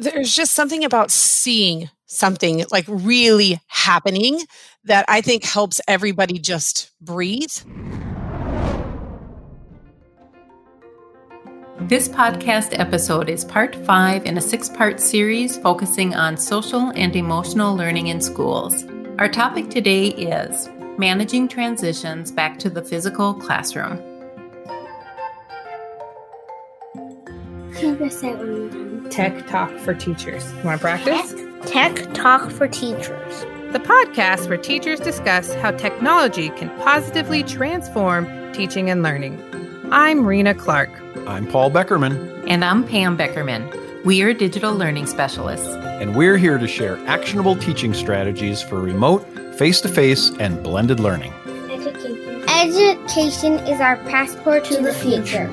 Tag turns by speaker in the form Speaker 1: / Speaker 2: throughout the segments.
Speaker 1: There's just something about seeing something like really happening that I think helps everybody just breathe.
Speaker 2: This podcast episode is part five in a six part series focusing on social and emotional learning in schools. Our topic today is managing transitions back to the physical classroom.
Speaker 3: Tech Talk for Teachers. You want to practice?
Speaker 4: Tech, Tech Talk for Teachers.
Speaker 3: The podcast where teachers discuss how technology can positively transform teaching and learning. I'm Rena Clark.
Speaker 5: I'm Paul Beckerman.
Speaker 2: And I'm Pam Beckerman. We are digital learning specialists.
Speaker 5: And we're here to share actionable teaching strategies for remote, face to face, and blended learning.
Speaker 4: Education. Education is our passport to, to the future.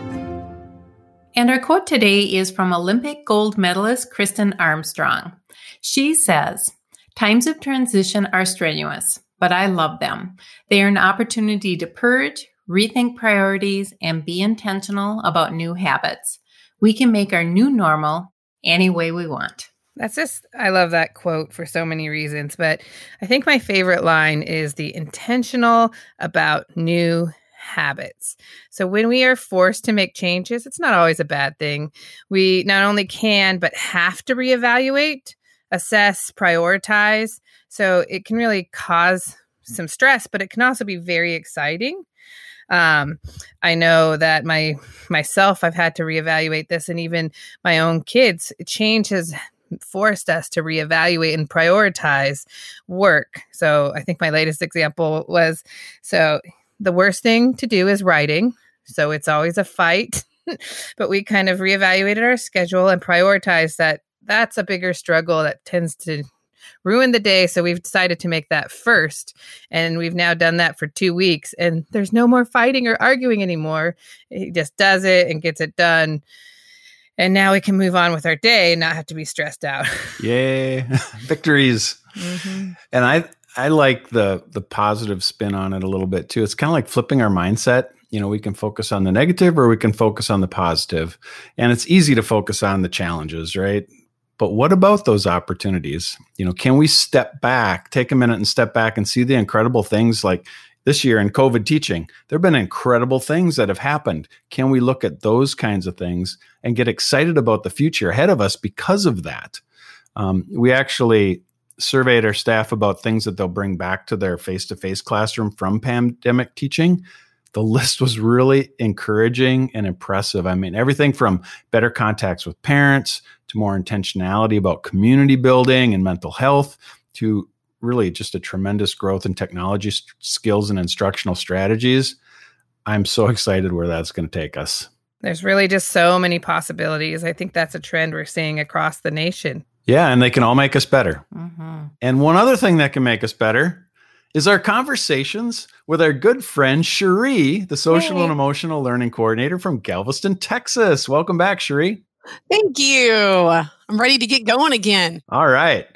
Speaker 2: And our quote today is from Olympic gold medalist Kristen Armstrong. She says, Times of transition are strenuous, but I love them. They are an opportunity to purge, rethink priorities, and be intentional about new habits. We can make our new normal any way we want.
Speaker 3: That's just, I love that quote for so many reasons. But I think my favorite line is the intentional about new habits. So when we are forced to make changes, it's not always a bad thing. We not only can, but have to reevaluate, assess, prioritize. So it can really cause some stress, but it can also be very exciting. Um, I know that my myself, I've had to reevaluate this, and even my own kids. Change has forced us to reevaluate and prioritize work. So I think my latest example was so the worst thing to do is writing. So it's always a fight. but we kind of reevaluated our schedule and prioritized that that's a bigger struggle that tends to ruin the day. So we've decided to make that first. And we've now done that for two weeks. And there's no more fighting or arguing anymore. He just does it and gets it done. And now we can move on with our day and not have to be stressed out.
Speaker 5: Yay. Victories. Mm-hmm. And I I like the the positive spin on it a little bit too. It's kind of like flipping our mindset. You know, we can focus on the negative or we can focus on the positive. And it's easy to focus on the challenges, right? But what about those opportunities? You know, can we step back, take a minute and step back and see the incredible things like this year in COVID teaching? There have been incredible things that have happened. Can we look at those kinds of things and get excited about the future ahead of us because of that? Um, we actually surveyed our staff about things that they'll bring back to their face to face classroom from pandemic teaching. The list was really encouraging and impressive. I mean, everything from better contacts with parents to more intentionality about community building and mental health to really just a tremendous growth in technology st- skills and instructional strategies. I'm so excited where that's going to take us.
Speaker 3: There's really just so many possibilities. I think that's a trend we're seeing across the nation.
Speaker 5: Yeah, and they can all make us better. Mm-hmm. And one other thing that can make us better is our conversations with our good friend Cherie, the social hey. and emotional learning coordinator from Galveston, Texas. Welcome back, Cherie.
Speaker 1: Thank you. I'm ready to get going again.
Speaker 5: All right.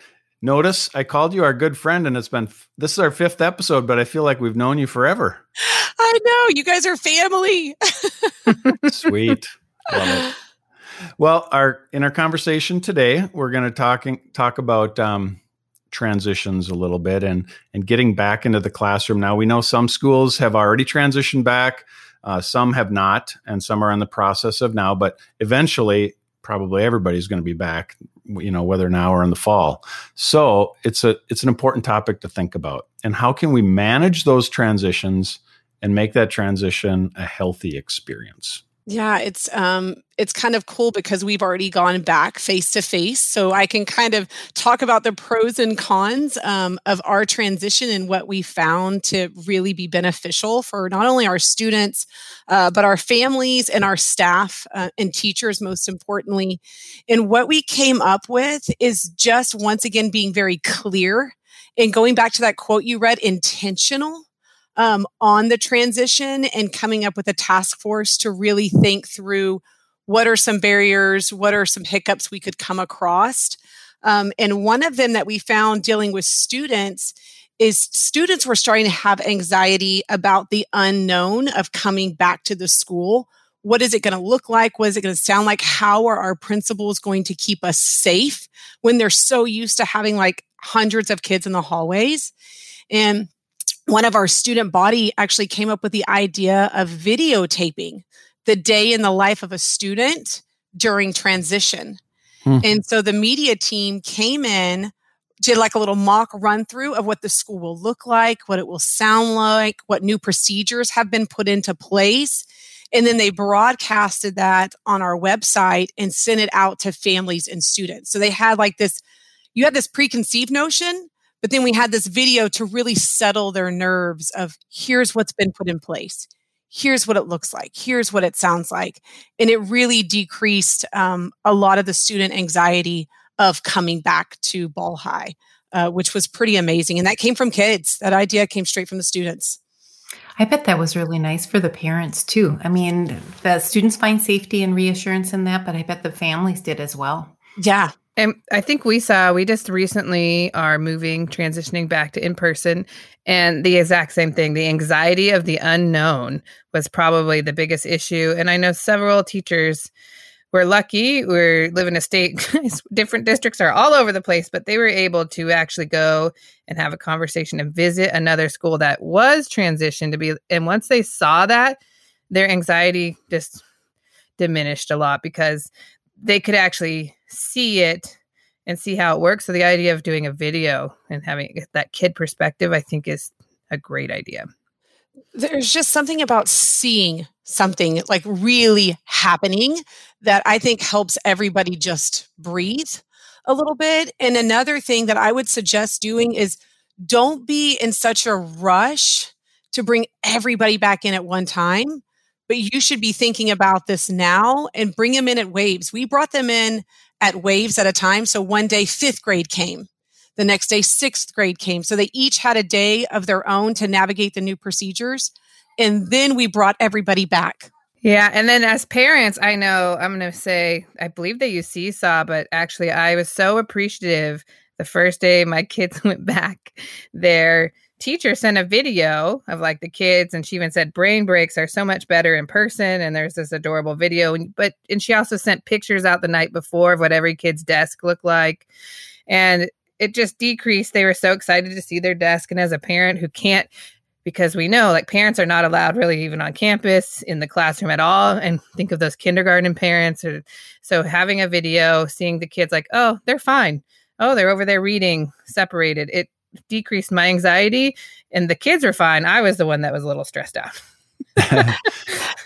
Speaker 5: Notice I called you our good friend, and it's been this is our fifth episode, but I feel like we've known you forever.
Speaker 1: I know you guys are family.
Speaker 5: Sweet, love it. Well, our in our conversation today, we're going to talking talk about um, transitions a little bit and and getting back into the classroom. Now we know some schools have already transitioned back, uh, some have not, and some are in the process of now. But eventually, probably everybody's going to be back. You know, whether now or in the fall. So it's a it's an important topic to think about. And how can we manage those transitions and make that transition a healthy experience?
Speaker 1: Yeah, it's um it's kind of cool because we've already gone back face to face, so I can kind of talk about the pros and cons um, of our transition and what we found to really be beneficial for not only our students, uh, but our families and our staff uh, and teachers, most importantly. And what we came up with is just once again being very clear and going back to that quote you read, intentional um, on the transition and coming up with a task force to really think through what are some barriers, what are some hiccups we could come across. Um, and one of them that we found dealing with students is students were starting to have anxiety about the unknown of coming back to the school what is it going to look like? What is it going to sound like? How are our principals going to keep us safe when they're so used to having like hundreds of kids in the hallways? And one of our student body actually came up with the idea of videotaping the day in the life of a student during transition. Hmm. And so the media team came in, did like a little mock run through of what the school will look like, what it will sound like, what new procedures have been put into place. And then they broadcasted that on our website and sent it out to families and students. So they had like this, you had this preconceived notion, but then we had this video to really settle their nerves of here's what's been put in place here's what it looks like here's what it sounds like and it really decreased um, a lot of the student anxiety of coming back to Ball High uh, which was pretty amazing and that came from kids that idea came straight from the students
Speaker 2: I bet that was really nice for the parents too. I mean, the students find safety and reassurance in that, but I bet the families did as well.
Speaker 1: Yeah.
Speaker 3: And I think we saw, we just recently are moving, transitioning back to in person. And the exact same thing. The anxiety of the unknown was probably the biggest issue. And I know several teachers were lucky. We live in a state, different districts are all over the place, but they were able to actually go and have a conversation and visit another school that was transitioned to be. And once they saw that, their anxiety just diminished a lot because they could actually see it and see how it works. So the idea of doing a video and having that kid perspective, I think, is a great idea.
Speaker 1: There's just something about seeing something like really happening that I think helps everybody just breathe a little bit. And another thing that I would suggest doing is don't be in such a rush to bring everybody back in at one time, but you should be thinking about this now and bring them in at waves. We brought them in at waves at a time. So one day, fifth grade came. The next day, sixth grade came. So they each had a day of their own to navigate the new procedures. And then we brought everybody back.
Speaker 3: Yeah. And then as parents, I know I'm going to say, I believe they use Seesaw, but actually, I was so appreciative the first day my kids went back there teacher sent a video of like the kids and she even said brain breaks are so much better in person and there's this adorable video and but and she also sent pictures out the night before of what every kid's desk looked like and it just decreased. They were so excited to see their desk and as a parent who can't because we know like parents are not allowed really even on campus in the classroom at all and think of those kindergarten parents or so having a video seeing the kids like oh they're fine. Oh they're over there reading separated it decreased my anxiety and the kids were fine. I was the one that was a little stressed out.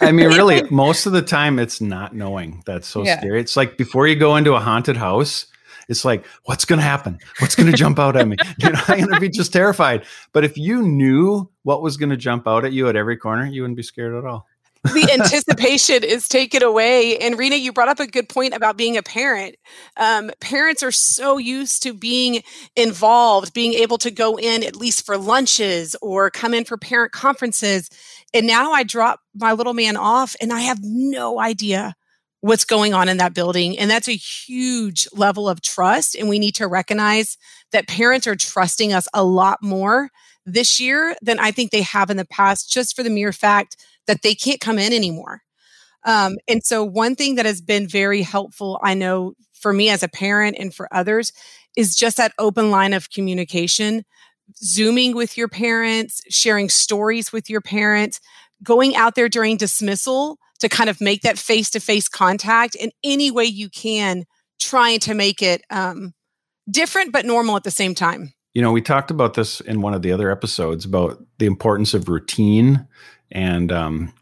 Speaker 5: I mean, really, most of the time it's not knowing. That's so yeah. scary. It's like before you go into a haunted house, it's like, what's going to happen? What's going to jump out at me? You know, I'm going to be just terrified. But if you knew what was going to jump out at you at every corner, you wouldn't be scared at all
Speaker 1: the anticipation is taken away. And Rena, you brought up a good point about being a parent. Um, parents are so used to being involved, being able to go in at least for lunches or come in for parent conferences. And now I drop my little man off and I have no idea what's going on in that building. And that's a huge level of trust. And we need to recognize that parents are trusting us a lot more this year than I think they have in the past, just for the mere fact that they can't come in anymore. Um, and so, one thing that has been very helpful, I know for me as a parent and for others, is just that open line of communication, Zooming with your parents, sharing stories with your parents, going out there during dismissal to kind of make that face to face contact in any way you can, trying to make it um, different but normal at the same time.
Speaker 5: You know, we talked about this in one of the other episodes about the importance of routine and um,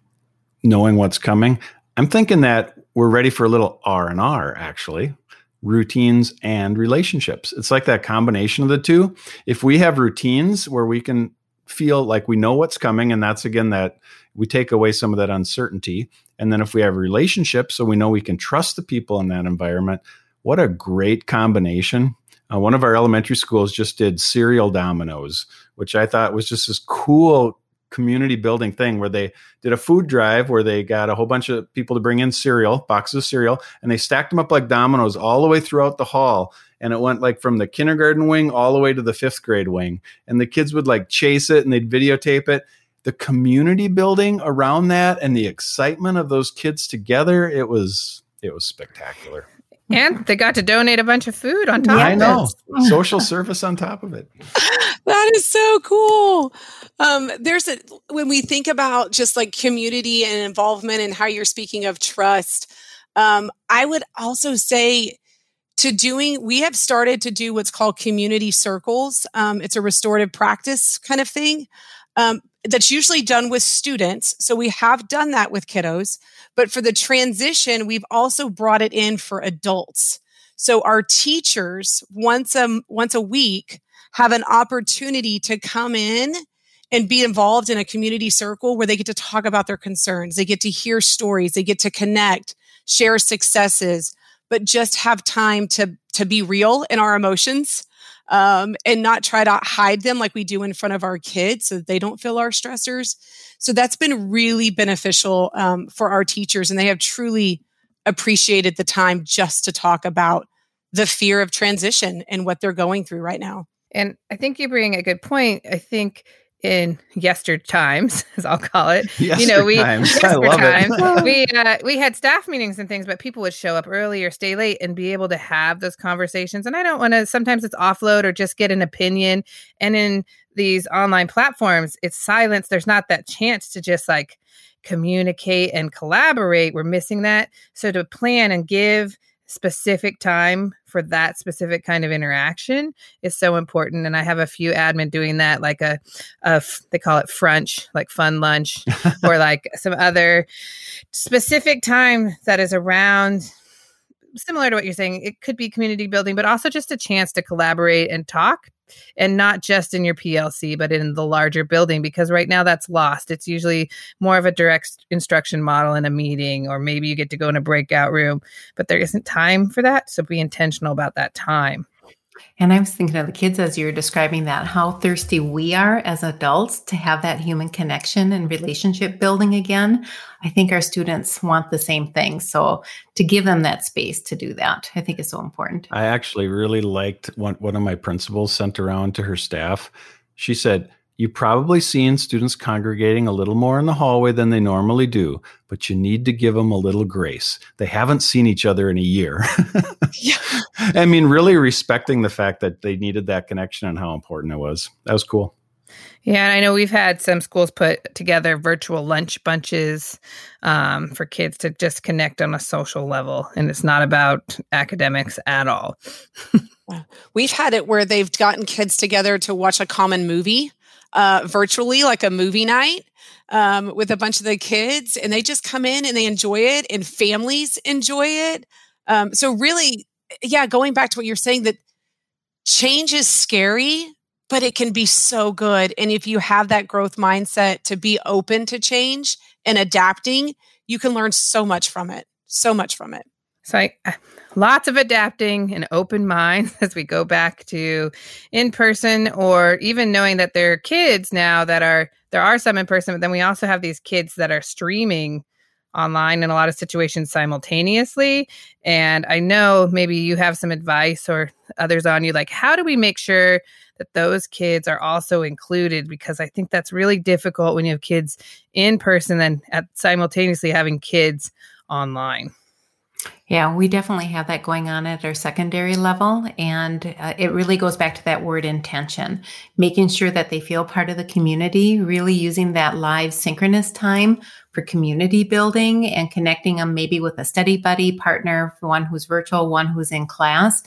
Speaker 5: knowing what's coming. I'm thinking that we're ready for a little R and R actually, routines and relationships. It's like that combination of the two. If we have routines where we can feel like we know what's coming, and that's again that we take away some of that uncertainty. And then if we have relationships, so we know we can trust the people in that environment, what a great combination uh, one of our elementary schools just did cereal dominoes, which I thought was just this cool community building thing where they did a food drive where they got a whole bunch of people to bring in cereal, boxes of cereal, and they stacked them up like dominoes all the way throughout the hall. And it went like from the kindergarten wing all the way to the fifth grade wing. And the kids would like chase it and they'd videotape it. the community building around that and the excitement of those kids together, it was it was spectacular.
Speaker 3: And they got to donate a bunch of food on top.
Speaker 5: I
Speaker 3: of
Speaker 5: know
Speaker 3: it.
Speaker 5: social service on top of it.
Speaker 1: that is so cool. Um, there's a when we think about just like community and involvement and how you're speaking of trust. Um, I would also say to doing we have started to do what's called community circles. Um, it's a restorative practice kind of thing. Um, that's usually done with students. So we have done that with kiddos. But for the transition, we've also brought it in for adults. So our teachers once a once a week have an opportunity to come in and be involved in a community circle where they get to talk about their concerns. They get to hear stories, they get to connect, share successes, but just have time to to be real in our emotions um, and not try to hide them like we do in front of our kids so they don't feel our stressors. So that's been really beneficial um, for our teachers, and they have truly appreciated the time just to talk about the fear of transition and what they're going through right now.
Speaker 3: And I think you bring a good point. I think in yester times, as I'll call it.
Speaker 5: Yester
Speaker 3: you know, we
Speaker 5: times.
Speaker 3: Times, we uh, we had staff meetings and things, but people would show up early or stay late and be able to have those conversations. And I don't want to. Sometimes it's offload or just get an opinion. And in these online platforms, it's silence. There's not that chance to just like communicate and collaborate. We're missing that. So to plan and give specific time for that specific kind of interaction is so important and i have a few admin doing that like a, they call it French, like fun lunch or like some other specific time that is around similar to what you're saying it could be community building but also just a chance to collaborate and talk and not just in your PLC, but in the larger building, because right now that's lost. It's usually more of a direct instruction model in a meeting, or maybe you get to go in a breakout room, but there isn't time for that. So be intentional about that time.
Speaker 2: And I was thinking of the kids as you were describing that, how thirsty we are as adults to have that human connection and relationship building again. I think our students want the same thing. So to give them that space to do that, I think is so important.
Speaker 5: I actually really liked what one of my principals sent around to her staff. She said, you probably seen students congregating a little more in the hallway than they normally do, but you need to give them a little grace. They haven't seen each other in a year.
Speaker 1: Yeah.
Speaker 5: I mean, really respecting the fact that they needed that connection and how important it was. That was cool.
Speaker 3: Yeah, and I know we've had some schools put together virtual lunch bunches um, for kids to just connect on a social level, and it's not about academics at all.
Speaker 1: We've had it where they've gotten kids together to watch a common movie uh, virtually, like a movie night um, with a bunch of the kids, and they just come in and they enjoy it, and families enjoy it. Um, so, really, yeah, going back to what you're saying, that change is scary, but it can be so good. And if you have that growth mindset to be open to change and adapting, you can learn so much from it. So much from it.
Speaker 3: So I, lots of adapting and open minds as we go back to in person or even knowing that there are kids now that are there are some in person but then we also have these kids that are streaming online in a lot of situations simultaneously. And i know maybe you have some advice or others on you like how do we make sure that those kids are also included? Because i think that's really difficult when you have kids in person and at simultaneously having kids online
Speaker 2: Yeah, we definitely have that going on at our secondary level. And uh, it really goes back to that word intention, making sure that they feel part of the community, really using that live synchronous time for community building and connecting them maybe with a study buddy partner, one who's virtual, one who's in class.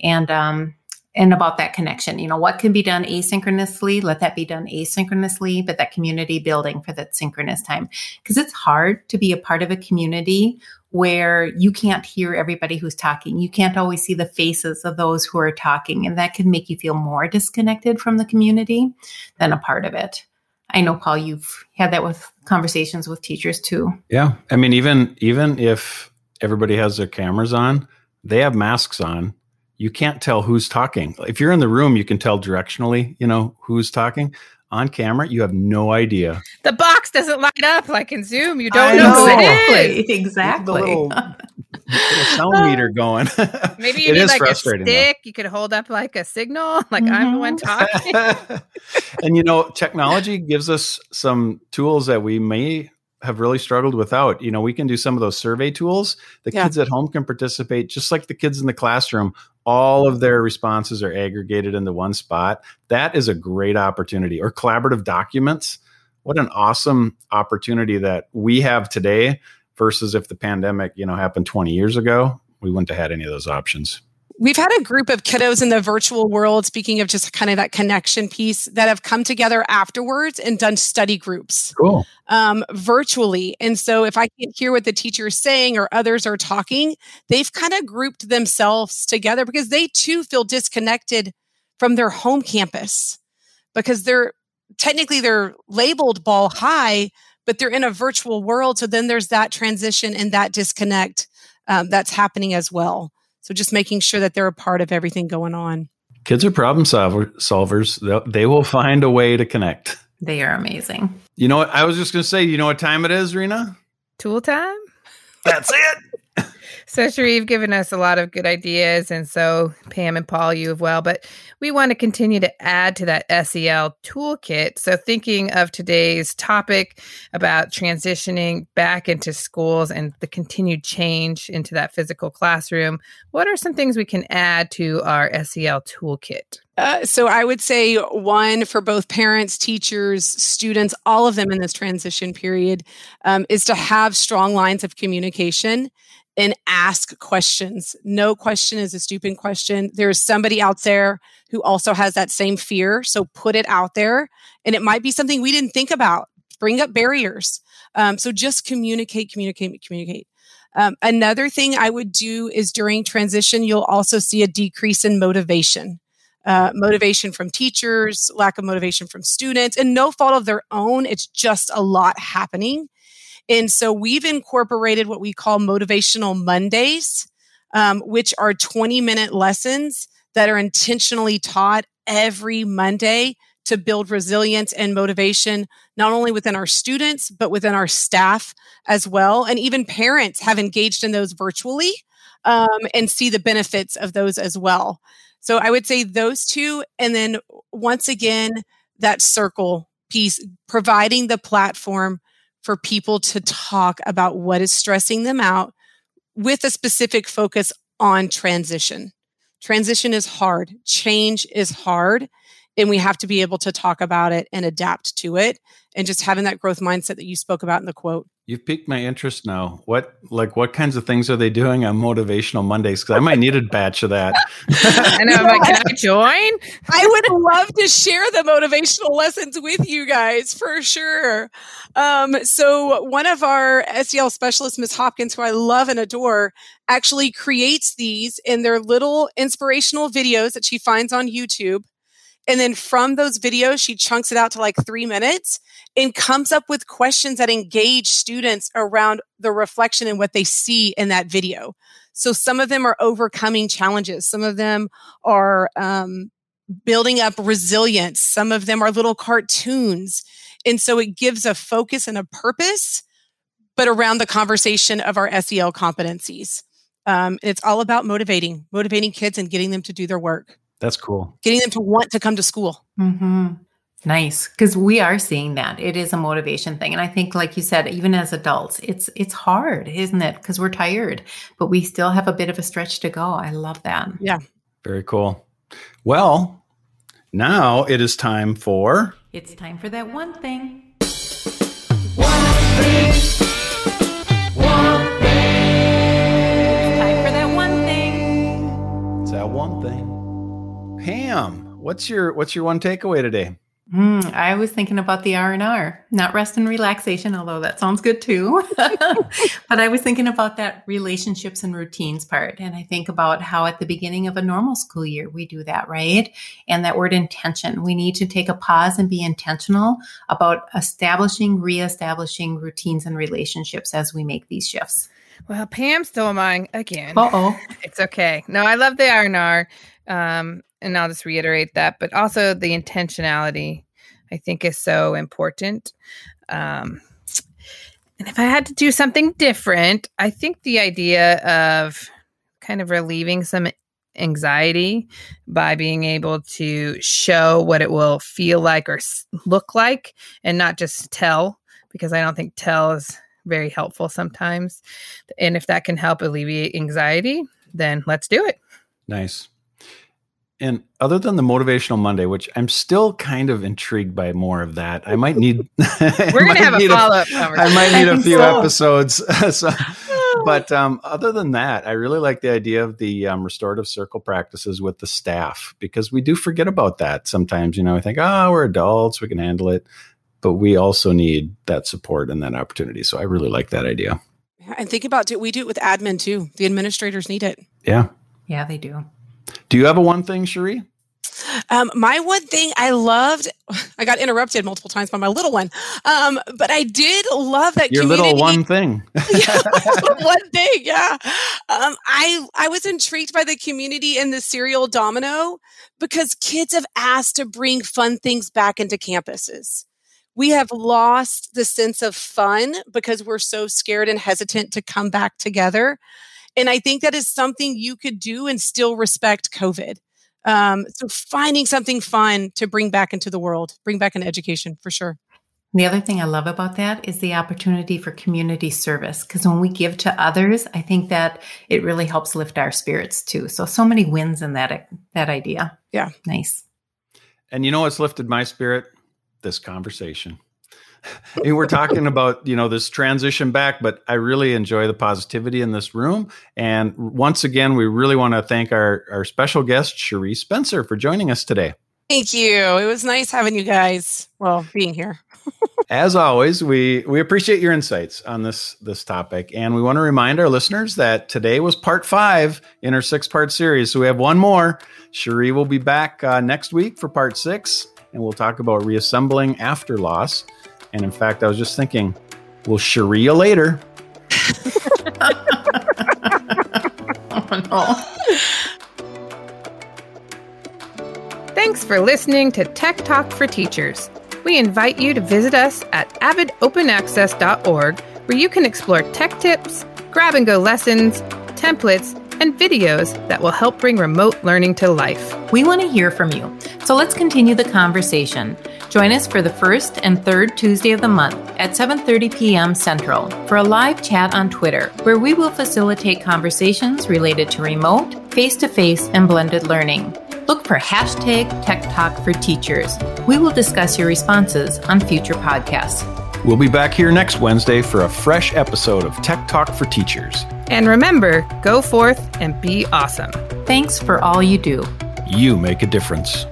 Speaker 2: And, um, and about that connection, you know, what can be done asynchronously, let that be done asynchronously, but that community building for that synchronous time. Because it's hard to be a part of a community where you can't hear everybody who's talking. You can't always see the faces of those who are talking. And that can make you feel more disconnected from the community than a part of it. I know, Paul, you've had that with conversations with teachers too.
Speaker 5: Yeah. I mean, even even if everybody has their cameras on, they have masks on. You can't tell who's talking. If you're in the room, you can tell directionally, you know, who's talking. On camera, you have no idea.
Speaker 3: The box doesn't light up like in Zoom. You don't know,
Speaker 5: know.
Speaker 3: who it is.
Speaker 2: Exactly. Exactly.
Speaker 5: The little, little sound meter going.
Speaker 3: Maybe you
Speaker 5: It
Speaker 3: need like a
Speaker 5: frustrating, though.
Speaker 3: stick. You could hold up like a signal, like I'm the one mm-hmm. talking.
Speaker 5: and you know, technology gives us some tools that we may have really struggled without. You know, we can do some of those survey tools. The
Speaker 1: Yeah.
Speaker 5: kids at home can participate just like the kids in the classroom. All of their responses are aggregated into one spot. That is a great opportunity. Or collaborative documents. What an awesome opportunity that we have today versus if the pandemic, you know, happened 20 years ago, we wouldn't have had any of those options.
Speaker 1: We've had a group of kiddos in the virtual world, speaking of just kind of that connection piece, that have come together afterwards and done study groups
Speaker 5: Cool.
Speaker 1: um, virtually. And so, if I can't hear what the teacher is saying or others are talking, they've kind of grouped themselves together because they too feel disconnected from their home campus because they're technically they're labeled Ball High, but they're in a virtual world. So then there's that transition and that disconnect um, that's happening as well. So just making sure that they're a part of everything going on.
Speaker 5: Kids are problem solver, solvers. They'll, they will find a way to connect.
Speaker 2: They are amazing.
Speaker 5: You know what? I was just going to say, you know what time it is, Rena?
Speaker 3: Tool time.
Speaker 5: That's it.
Speaker 3: So, Cherie, you've given us a lot of good ideas, and so Pam and Paul, you as well. But we want to continue to add to that SEL toolkit. So, thinking of today's topic about transitioning back into schools and the continued change into that physical classroom, what are some things we can add to our SEL toolkit?
Speaker 1: Uh, so I would say one for both parents, teachers, students, all of them in this transition period um, is to have strong lines of communication and ask questions. No question is a stupid question. There is somebody out there who also has that same fear. So put it out there. And it might be something we didn't think about. Bring up barriers. Um, so just communicate, communicate, communicate. Um, another thing I would do is during transition, you'll also see a decrease in motivation. Uh, motivation from teachers, lack of motivation from students, and no fault of their own. It's just a lot happening. And so we've incorporated what we call motivational Mondays, um, which are 20 minute lessons that are intentionally taught every Monday to build resilience and motivation, not only within our students, but within our staff as well. And even parents have engaged in those virtually um, and see the benefits of those as well. So I would say those two. And then once again, that circle piece, providing the platform for people to talk about what is stressing them out with a specific focus on transition. Transition is hard, change is hard, and we have to be able to talk about it and adapt to it and just having that growth mindset that you spoke about in the quote.
Speaker 5: You've piqued my interest now. What like what kinds of things are they doing on motivational Mondays? Because I might need a batch of that.
Speaker 3: I know. I'm like, can I join?
Speaker 1: I would love to share the motivational lessons with you guys for sure. Um, so one of our SEL specialists, Ms. Hopkins, who I love and adore, actually creates these in their little inspirational videos that she finds on YouTube. And then from those videos, she chunks it out to like three minutes and comes up with questions that engage students around the reflection and what they see in that video. So some of them are overcoming challenges. Some of them are um, building up resilience. Some of them are little cartoons. And so it gives a focus and a purpose, but around the conversation of our SEL competencies. Um, it's all about motivating, motivating kids and getting them to do their work,
Speaker 5: That's cool.
Speaker 1: getting them to want to come to school.
Speaker 2: hmm Nice, because we are seeing that it is a motivation thing, and I think, like you said, even as adults, it's it's hard, isn't it? Because we're tired, but we still have a bit of a stretch to go. I love that. Yeah.
Speaker 5: Very cool. Well, now it is time for
Speaker 2: It's time for that one thing.
Speaker 5: Pam, what's your what's your one takeaway today?
Speaker 2: Hmm, I was thinking about the R and R, not rest and relaxation, although that sounds good too. but I was thinking about that relationships and routines part, and I think about how at the beginning of a normal school year we do that, right? And that word intention, we need to take a pause and be intentional about establishing, reestablishing routines and relationships as we make these shifts.
Speaker 3: Well, Pam stole mine again.
Speaker 2: Uh oh.
Speaker 3: It's okay. No, I love the R&R. Um, and I'll just reiterate that, but also the intentionality I think is so important. Um, and if I had to do something different, I think the idea of kind of relieving some anxiety by being able to show what it will feel like or look like and not just tell, because I don't think tell is very helpful sometimes. And if that can help alleviate anxiety, then let's do it.
Speaker 5: Nice. And other than the motivational Monday, which I'm still kind of intrigued by more of that, I might need.
Speaker 3: We're gonna have a follow up.
Speaker 5: I might need a few so. episodes. so, but um, other than that, I really like the idea of the um, restorative circle practices with the staff because we do forget about that sometimes. You know, I think, oh, we're adults, we can handle it, but we also need that support and that opportunity. So I really like that idea.
Speaker 1: And think about it. We do it with admin too. The administrators need it.
Speaker 5: Yeah.
Speaker 2: Yeah, they do.
Speaker 5: Do you have a one thing, Cherie?
Speaker 1: Um, my one thing I loved, I got interrupted multiple times by my little one, um, but I did love that.
Speaker 5: Your
Speaker 1: community.
Speaker 5: little one thing.
Speaker 1: yeah, one thing. Yeah, um, I I was intrigued by the community and the cereal domino because kids have asked to bring fun things back into campuses. We have lost the sense of fun because we're so scared and hesitant to come back together. And I think that is something you could do and still respect COVID. Um, so finding something fun to bring back into the world, bring back an education for sure.
Speaker 2: The other thing I love about that is the opportunity for community service. Because when we give to others, I think that it really helps lift our spirits too. So, so many wins in that that idea.
Speaker 1: Yeah,
Speaker 2: nice.
Speaker 5: And you know what's lifted my spirit? This conversation. And we're talking about you know this transition back but i really enjoy the positivity in this room. And once again we really want to thank our our special guest cherie spencer for joining us today.
Speaker 1: Thank you. It was nice having you guys well being here.
Speaker 5: As always we we appreciate your insights on this this topic. And we want to remind our listeners that today was part five in our six part series. So we have one more. Cherie will be back uh, next week for part six and we'll talk about reassembling after loss and in fact, I was just thinking, we'll Sharia later.
Speaker 2: oh, no.
Speaker 3: Thanks for listening to Tech Talk for Teachers. We invite you to visit us at avidopenaccess.org where you can explore tech tips, grab and go lessons, templates, and videos that will help bring remote learning to life.
Speaker 2: We want to hear from you, so let's continue the conversation. Join us for the first and third Tuesday of the month at 7:30 p.m. Central for a live chat on Twitter where we will facilitate conversations related to remote, face-to-face, and blended learning. Look for hashtag Tech Talk for Teachers. We will discuss your responses on future podcasts.
Speaker 5: We'll be back here next Wednesday for a fresh episode of Tech Talk for Teachers.
Speaker 3: And remember, go forth and be awesome.
Speaker 2: Thanks for all you do.
Speaker 5: You make a difference.